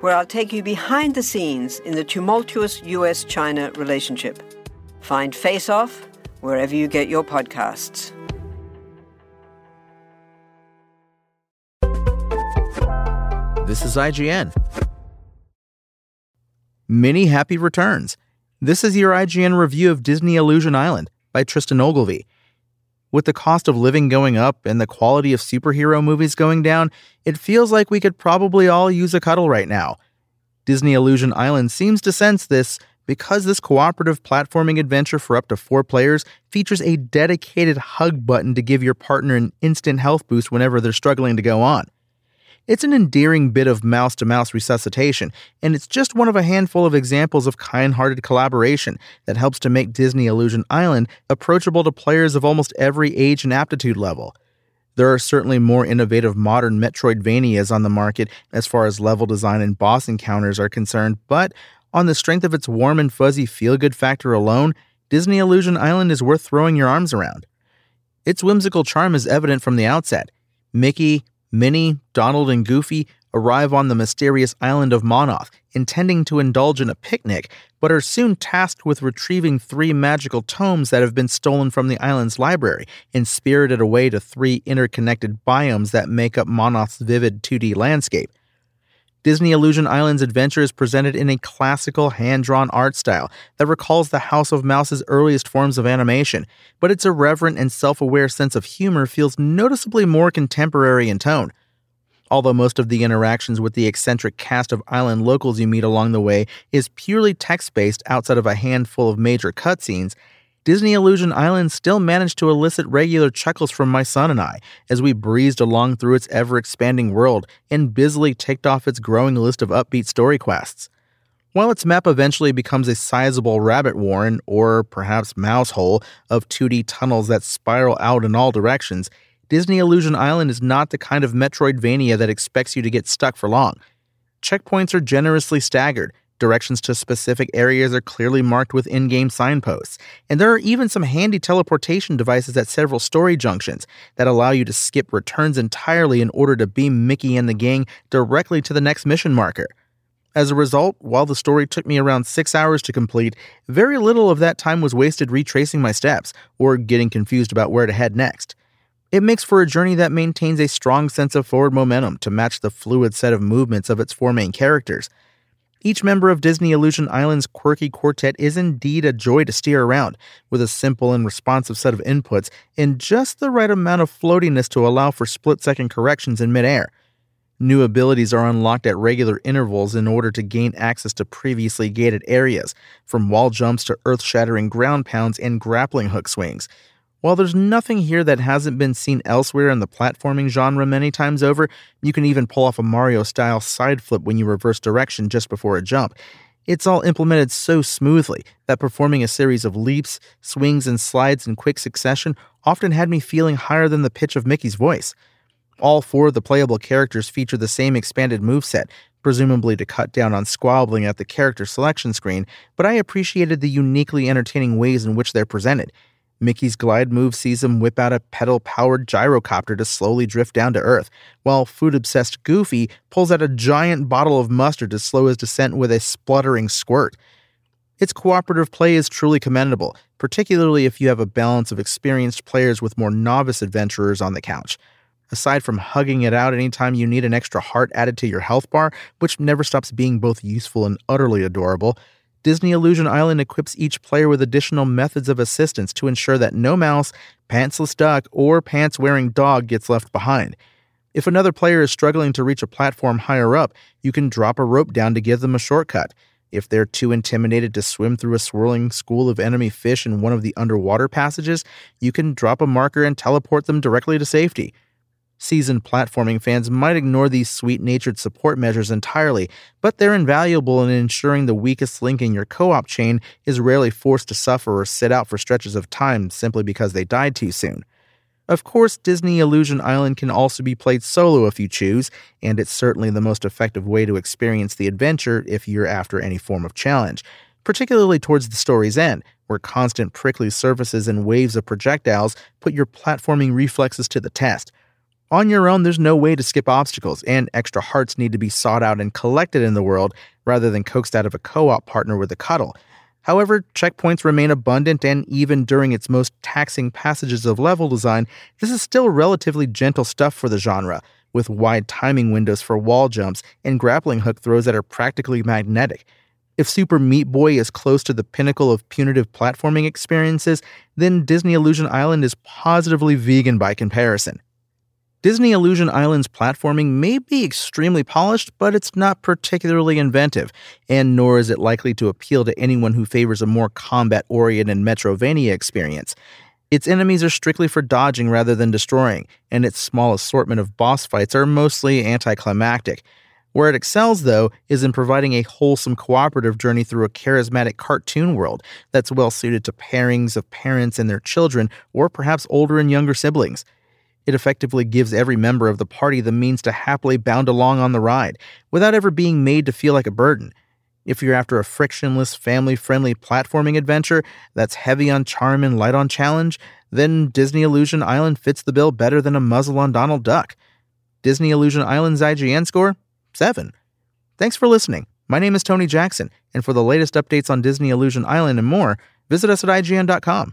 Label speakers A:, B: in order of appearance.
A: where I'll take you behind the scenes in the tumultuous US China relationship. Find Face Off wherever you get your podcasts.
B: This is IGN. Many happy returns. This is your IGN review of Disney Illusion Island by Tristan Ogilvie. With the cost of living going up and the quality of superhero movies going down, it feels like we could probably all use a cuddle right now. Disney Illusion Island seems to sense this because this cooperative platforming adventure for up to four players features a dedicated hug button to give your partner an instant health boost whenever they're struggling to go on. It's an endearing bit of mouse to mouse resuscitation, and it's just one of a handful of examples of kind hearted collaboration that helps to make Disney Illusion Island approachable to players of almost every age and aptitude level. There are certainly more innovative modern Metroidvanias on the market as far as level design and boss encounters are concerned, but on the strength of its warm and fuzzy feel good factor alone, Disney Illusion Island is worth throwing your arms around. Its whimsical charm is evident from the outset. Mickey, Minnie, Donald, and Goofy arrive on the mysterious island of Monoth, intending to indulge in a picnic, but are soon tasked with retrieving three magical tomes that have been stolen from the island's library and spirited away to three interconnected biomes that make up Monoth's vivid 2D landscape. Disney Illusion Island's adventure is presented in a classical hand drawn art style that recalls the House of Mouse's earliest forms of animation, but its irreverent and self aware sense of humor feels noticeably more contemporary in tone. Although most of the interactions with the eccentric cast of island locals you meet along the way is purely text based outside of a handful of major cutscenes, Disney Illusion Island still managed to elicit regular chuckles from my son and I as we breezed along through its ever expanding world and busily ticked off its growing list of upbeat story quests. While its map eventually becomes a sizable rabbit warren, or perhaps mouse hole, of 2D tunnels that spiral out in all directions, Disney Illusion Island is not the kind of Metroidvania that expects you to get stuck for long. Checkpoints are generously staggered, Directions to specific areas are clearly marked with in game signposts, and there are even some handy teleportation devices at several story junctions that allow you to skip returns entirely in order to beam Mickey and the gang directly to the next mission marker. As a result, while the story took me around six hours to complete, very little of that time was wasted retracing my steps or getting confused about where to head next. It makes for a journey that maintains a strong sense of forward momentum to match the fluid set of movements of its four main characters. Each member of Disney Illusion Island's quirky quartet is indeed a joy to steer around, with a simple and responsive set of inputs and just the right amount of floatiness to allow for split second corrections in midair. New abilities are unlocked at regular intervals in order to gain access to previously gated areas, from wall jumps to earth shattering ground pounds and grappling hook swings, while there's nothing here that hasn't been seen elsewhere in the platforming genre many times over, you can even pull off a Mario style side flip when you reverse direction just before a jump. It's all implemented so smoothly that performing a series of leaps, swings, and slides in quick succession often had me feeling higher than the pitch of Mickey's voice. All four of the playable characters feature the same expanded moveset, presumably to cut down on squabbling at the character selection screen, but I appreciated the uniquely entertaining ways in which they're presented. Mickey's glide move sees him whip out a pedal powered gyrocopter to slowly drift down to Earth, while food obsessed Goofy pulls out a giant bottle of mustard to slow his descent with a spluttering squirt. Its cooperative play is truly commendable, particularly if you have a balance of experienced players with more novice adventurers on the couch. Aside from hugging it out anytime you need an extra heart added to your health bar, which never stops being both useful and utterly adorable, Disney Illusion Island equips each player with additional methods of assistance to ensure that no mouse, pantsless duck, or pants wearing dog gets left behind. If another player is struggling to reach a platform higher up, you can drop a rope down to give them a shortcut. If they're too intimidated to swim through a swirling school of enemy fish in one of the underwater passages, you can drop a marker and teleport them directly to safety. Seasoned platforming fans might ignore these sweet natured support measures entirely, but they're invaluable in ensuring the weakest link in your co op chain is rarely forced to suffer or sit out for stretches of time simply because they died too soon. Of course, Disney Illusion Island can also be played solo if you choose, and it's certainly the most effective way to experience the adventure if you're after any form of challenge, particularly towards the story's end, where constant prickly surfaces and waves of projectiles put your platforming reflexes to the test. On your own, there's no way to skip obstacles, and extra hearts need to be sought out and collected in the world rather than coaxed out of a co op partner with a cuddle. However, checkpoints remain abundant, and even during its most taxing passages of level design, this is still relatively gentle stuff for the genre, with wide timing windows for wall jumps and grappling hook throws that are practically magnetic. If Super Meat Boy is close to the pinnacle of punitive platforming experiences, then Disney Illusion Island is positively vegan by comparison. Disney Illusion Island's platforming may be extremely polished, but it's not particularly inventive, and nor is it likely to appeal to anyone who favors a more combat oriented Metroidvania experience. Its enemies are strictly for dodging rather than destroying, and its small assortment of boss fights are mostly anticlimactic. Where it excels, though, is in providing a wholesome cooperative journey through a charismatic cartoon world that's well suited to pairings of parents and their children, or perhaps older and younger siblings. It effectively gives every member of the party the means to happily bound along on the ride, without ever being made to feel like a burden. If you're after a frictionless, family friendly platforming adventure that's heavy on charm and light on challenge, then Disney Illusion Island fits the bill better than a muzzle on Donald Duck. Disney Illusion Island's IGN score? 7. Thanks for listening. My name is Tony Jackson, and for the latest updates on Disney Illusion Island and more, visit us at IGN.com.